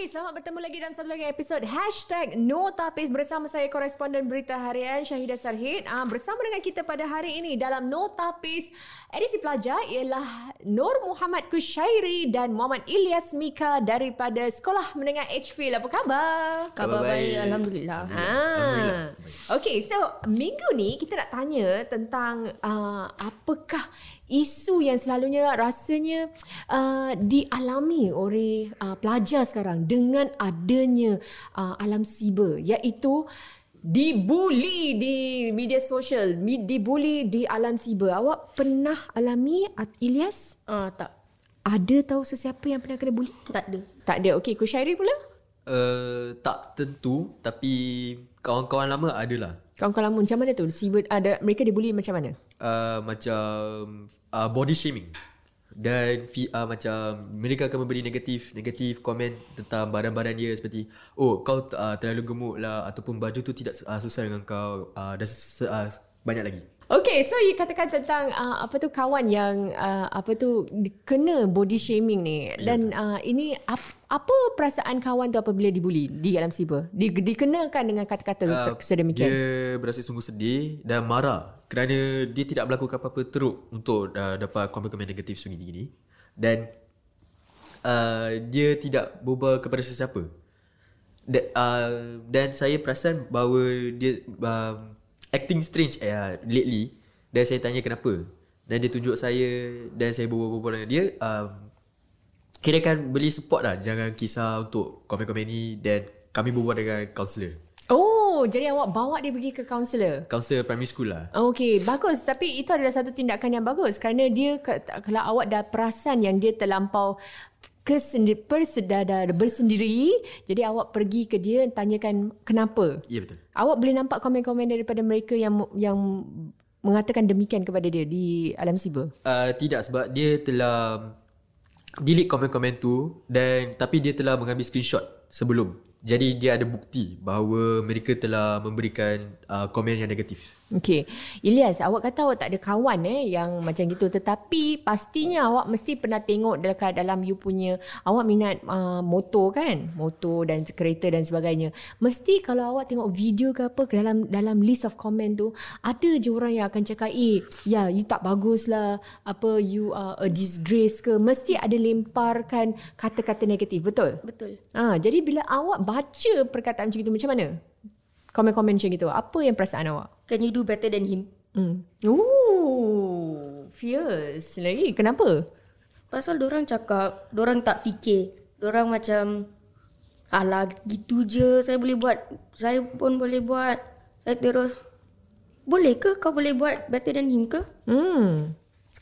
Okey, selamat bertemu lagi dalam satu lagi episod Hashtag No Tapis bersama saya koresponden berita harian Syahidah Sarhid. Uh, bersama dengan kita pada hari ini dalam No Tapis edisi pelajar ialah Nur Muhammad Kushairi dan Muhammad Ilyas Mika daripada Sekolah Menengah Edgefield. Apa khabar? Khabar baik, Alhamdulillah. Ah. Okey, so minggu ni kita nak tanya tentang uh, apakah isu yang selalunya rasanya uh, dialami oleh uh, pelajar sekarang dengan adanya uh, alam siber iaitu dibuli di media sosial, dibuli di alam siber. Awak pernah alami Ilyas? Ah, tak. Ada tahu sesiapa yang pernah kena buli? Tak ada. Tak ada. Okey, Kushairi pula? Uh, tak tentu tapi kawan-kawan lama adalah. Kawan-kawan lama macam mana tu? Siber ada mereka dibuli macam mana? Uh, macam uh, body shaming dan uh, macam mereka akan memberi negatif negatif komen tentang badan-badan dia seperti oh kau uh, terlalu gemuk lah ataupun baju tu tidak uh, sesuai dengan kau uh, dan uh, banyak lagi. Okay, so you katakan tentang uh, apa tu kawan yang uh, apa tu kena body shaming ni dan uh, ini ap, apa perasaan kawan tu apabila dibuli di alam siber? Di, dikenakan dengan kata-kata uh, sedemikian. Dia berasa sungguh sedih dan marah kerana dia tidak melakukan apa-apa teruk untuk uh, dapat komen-komen negatif sungguh-tinggi dan uh, dia tidak berubah kepada sesiapa. Da, uh, dan saya perasan bahawa dia um, acting strange uh, lately dan saya tanya kenapa. Dan dia tunjuk saya dan saya berbual-bual dengan dia um, kira kan beli support lah jangan kisah untuk komen-komen ni dan kami berbual dengan kaunselor. Oh, jadi awak bawa dia pergi ke kaunselor. Kaunselor primary school lah. Okey, bagus. Tapi itu adalah satu tindakan yang bagus kerana dia kalau awak dah perasan yang dia terlampau kesendi, persedadar bersendiri, jadi awak pergi ke dia tanyakan kenapa. Ya betul. Awak boleh nampak komen-komen daripada mereka yang yang mengatakan demikian kepada dia di alam siber. Uh, tidak sebab dia telah delete komen-komen tu dan tapi dia telah mengambil screenshot sebelum. Jadi dia ada bukti bahawa mereka telah memberikan uh, komen yang negatif. Okey. Ilyas, awak kata awak tak ada kawan eh yang macam gitu tetapi pastinya awak mesti pernah tengok dekat dalam you punya awak minat uh, motor kan? Motor dan kereta dan sebagainya. Mesti kalau awak tengok video ke apa ke dalam dalam list of comment tu ada je orang yang akan cakap, "Eh, ya you tak bagus lah. Apa you are a disgrace ke?" Mesti ada lemparkan kata-kata negatif, betul? Betul. Ah, jadi bila awak baca perkataan macam itu macam mana? Komen-komen macam itu. Apa yang perasaan awak? Can you do better than him? Hmm. Ooh, fierce lagi. Kenapa? Pasal orang cakap, orang tak fikir. Orang macam, alah gitu je saya boleh buat. Saya pun boleh buat. Saya terus, boleh ke kau boleh buat better than him ke? Hmm.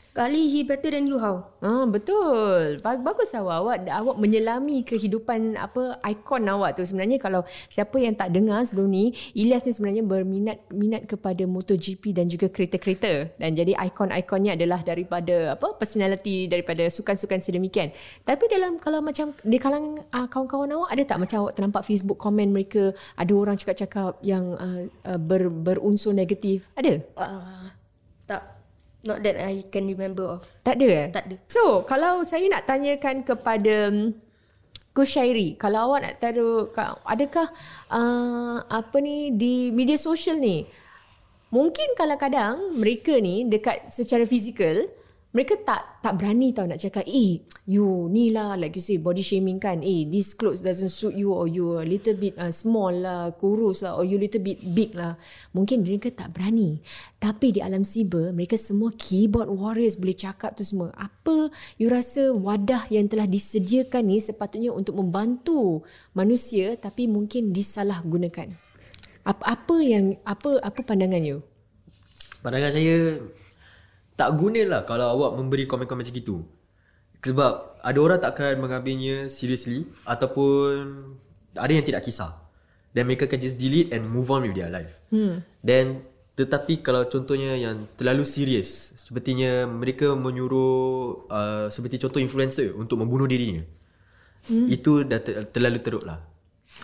Sekali he better than you how? Ah, betul. Ba- Bagus awak. awak. Awak menyelami kehidupan apa ikon awak tu. Sebenarnya kalau siapa yang tak dengar sebelum ni, Ilyas ni sebenarnya berminat minat kepada MotoGP dan juga kereta-kereta. Dan jadi ikon-ikonnya adalah daripada apa personality daripada sukan-sukan sedemikian. Tapi dalam kalau macam di kalangan uh, kawan-kawan awak ada tak macam awak ternampak Facebook komen mereka ada orang cakap-cakap yang uh, uh, ber, berunsur negatif? Ada? Uh, tak. Not that I can remember of. Tak ada eh? Tak ada. So, kalau saya nak tanyakan kepada mm, Kushairi, kalau awak nak taruh, ka- adakah uh, apa ni di media sosial ni, mungkin kadang-kadang mereka ni dekat secara fizikal, mereka tak tak berani tau nak cakap, eh, you ni lah, like you say, body shaming kan, eh, this clothes doesn't suit you or you a little bit uh, small lah, kurus lah, or you little bit big lah. Mungkin mereka tak berani. Tapi di alam siber, mereka semua keyboard warriors boleh cakap tu semua. Apa you rasa wadah yang telah disediakan ni sepatutnya untuk membantu manusia tapi mungkin disalahgunakan? Apa apa yang apa apa pandangan you? Pandangan saya tak guna lah kalau awak memberi komen-komen macam itu. Sebab ada orang tak akan mengambilnya seriously ataupun ada yang tidak kisah. Dan mereka akan just delete and move on with their life. Hmm. Dan tetapi kalau contohnya yang terlalu serius, sepertinya mereka menyuruh uh, seperti contoh influencer untuk membunuh dirinya. Hmm. Itu dah ter- terlalu teruk lah.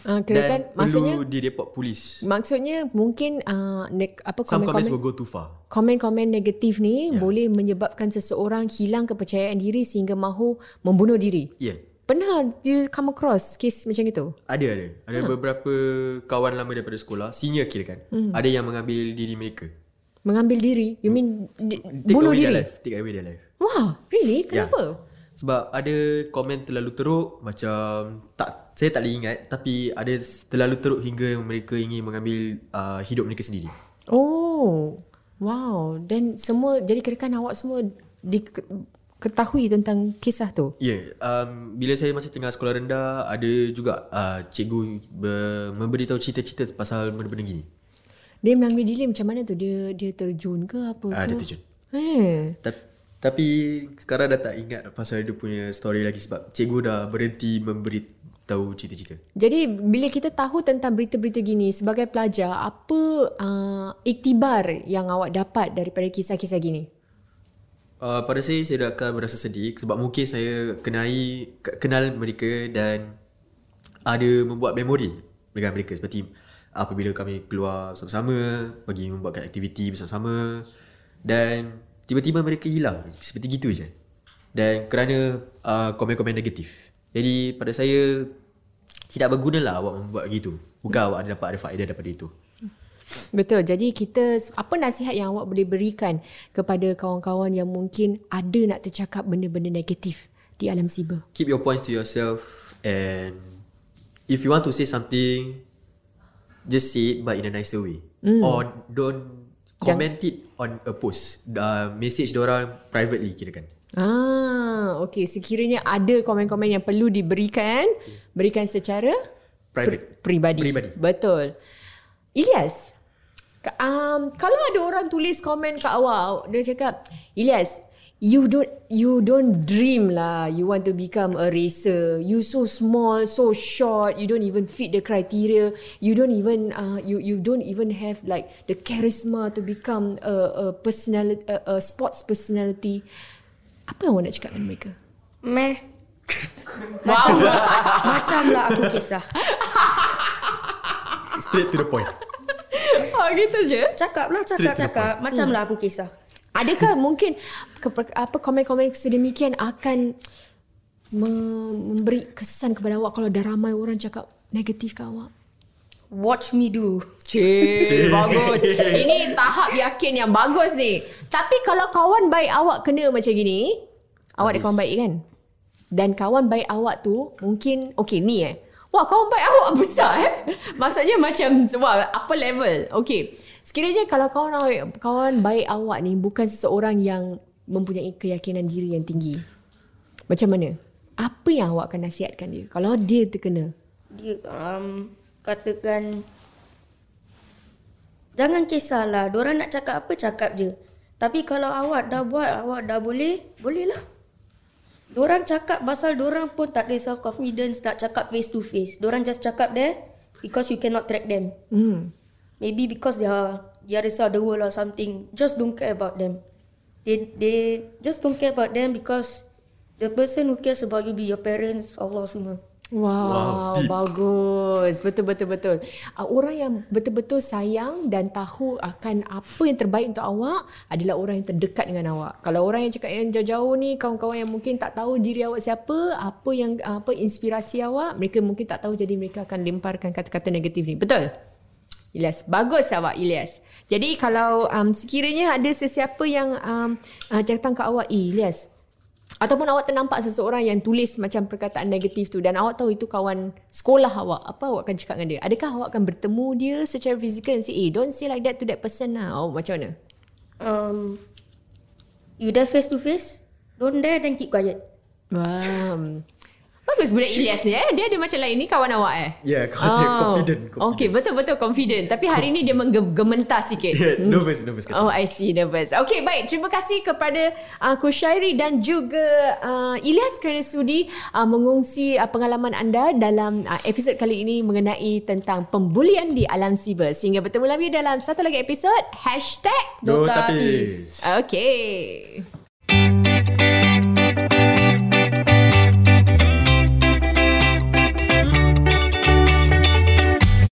Uh, Dan kira kan maksudnya perlu direport polis. maksudnya mungkin uh, ne- apa Some comments komen-komen will go too far. komen-komen negatif ni Ya. boleh menyebabkan seseorang hilang kepercayaan diri sehingga mahu membunuh diri. Ya. Yeah. Pernah you come across case macam itu? Ada ada. Ada beberapa kawan lama daripada sekolah, senior kira kan. Ada yang mengambil diri mereka. Mengambil diri? You mean di- Take bunuh away their diri? life. Take away their life. Wah, really? Ya. Kenapa? Sebab ada komen terlalu teruk macam tak saya tak boleh ingat tapi ada terlalu teruk hingga mereka ingin mengambil uh, hidup mereka sendiri. Oh, wow. Dan semua, jadi kirakan awak semua diketahui tentang kisah tu? Ya, yeah, um, bila saya masih tengah sekolah rendah ada juga uh, cikgu ber, memberitahu cerita-cerita pasal benda-benda gini. Dia mengambil diri macam mana tu? Dia dia terjun ke apa Ah, ke? dia terjun. Eh. Ta- tapi sekarang dah tak ingat pasal dia punya story lagi sebab cikgu dah berhenti memberitahu cerita-cerita. Jadi bila kita tahu tentang berita-berita gini sebagai pelajar, apa uh, iktibar yang awak dapat daripada kisah-kisah gini? Uh, pada saya saya dah akan berasa sedih sebab mungkin saya kenai ke- kenal mereka dan ada membuat memori dengan mereka seperti apabila kami keluar bersama-sama, pergi membuatkan aktiviti bersama-sama dan tiba-tiba mereka hilang seperti gitu je. Dan kerana uh, komen-komen negatif. Jadi pada saya tidak bergunalah awak membuat gitu. Bukan awak ada dapat ada faedah daripada itu. Betul. Jadi kita apa nasihat yang awak boleh berikan kepada kawan-kawan yang mungkin ada nak tercakap benda-benda negatif di alam siber? keep your points to yourself and if you want to say something just say it but in a nicer way mm. or don't comment it on a post uh, message orang privately kira kan Ah, okey. Sekiranya ada komen-komen yang perlu diberikan, berikan secara private peribadi. Peribadi. Betul. Ilyas, um, kalau ada orang tulis komen kat awak, dia cakap, Ilyas, you don't you don't dream lah. You want to become a racer. You so small so short. You don't even fit the criteria. You don't even uh, you you don't even have like the charisma to become a, a personality a, a sports personality. Apa yang awak nak cakap dengan mereka? Meh. Macam macam lah aku kisah. straight to the point. Oh gitu je? Cakap lah, cakap, cakap. Macam lah aku kisah. Adakah mungkin apa komen-komen sedemikian akan me- memberi kesan kepada awak kalau dah ramai orang cakap negatif ke awak? Watch me do. Cik, bagus. Ini tahap yakin yang bagus ni. Tapi kalau kawan baik awak kena macam gini, awak ada kawan baik kan? Dan kawan baik awak tu mungkin, okay ni eh. Wah kawan baik awak besar eh. Maksudnya macam, wah apa level. Okay. Sekiranya kalau kawan kawan baik awak ni bukan seseorang yang mempunyai keyakinan diri yang tinggi. Macam mana? Apa yang awak akan nasihatkan dia? Kalau dia terkena. Dia um, katakan Jangan kisahlah. Diorang nak cakap apa, cakap je. Tapi kalau awak dah buat, awak dah boleh, bolehlah. Diorang cakap pasal diorang pun tak ada self-confidence nak cakap face to face. Diorang just cakap there because you cannot track them. Hmm. Maybe because they are the other side of the world or something. Just don't care about them. They they just don't care about them because the person who cares about you be your parents, Allah semua. Wow, Wow, deep. bagus. Betul betul betul. Uh, orang yang betul-betul sayang dan tahu akan apa yang terbaik untuk awak adalah orang yang terdekat dengan awak. Kalau orang yang cakap yang jauh-jauh ni, kawan-kawan yang mungkin tak tahu diri awak siapa, apa yang apa inspirasi awak, mereka mungkin tak tahu jadi mereka akan lemparkan kata-kata negatif ni. Betul? Ilyas, bagus awak Ilyas. Jadi kalau um, sekiranya ada sesiapa yang um, uh, datang ke awak, eh Ilyas, Ataupun awak ternampak seseorang yang tulis macam perkataan negatif tu dan awak tahu itu kawan sekolah awak, apa awak akan cakap dengan dia? Adakah awak akan bertemu dia secara fizikal and say, eh don't say like that to that person lah. Awak macam mana? Um, you dare face to face? Don't dare then keep quiet. Wow. Bagus budak Ilyas ni eh. Dia ada macam lain ni kawan awak eh. Ya, kawan saya confident, confident. Okay, betul-betul confident. Tapi hari ni dia menggementar sikit. nervous nervous kata Oh, I see. Nervous. Okay, baik. Terima kasih kepada uh, Kushairi dan juga uh, Ilyas kerana sudi uh, mengongsi uh, pengalaman anda dalam uh, episod kali ini mengenai tentang pembulian di alam siber. Sehingga bertemu lagi dalam satu lagi episod. Hashtag Dota Apis. Okay.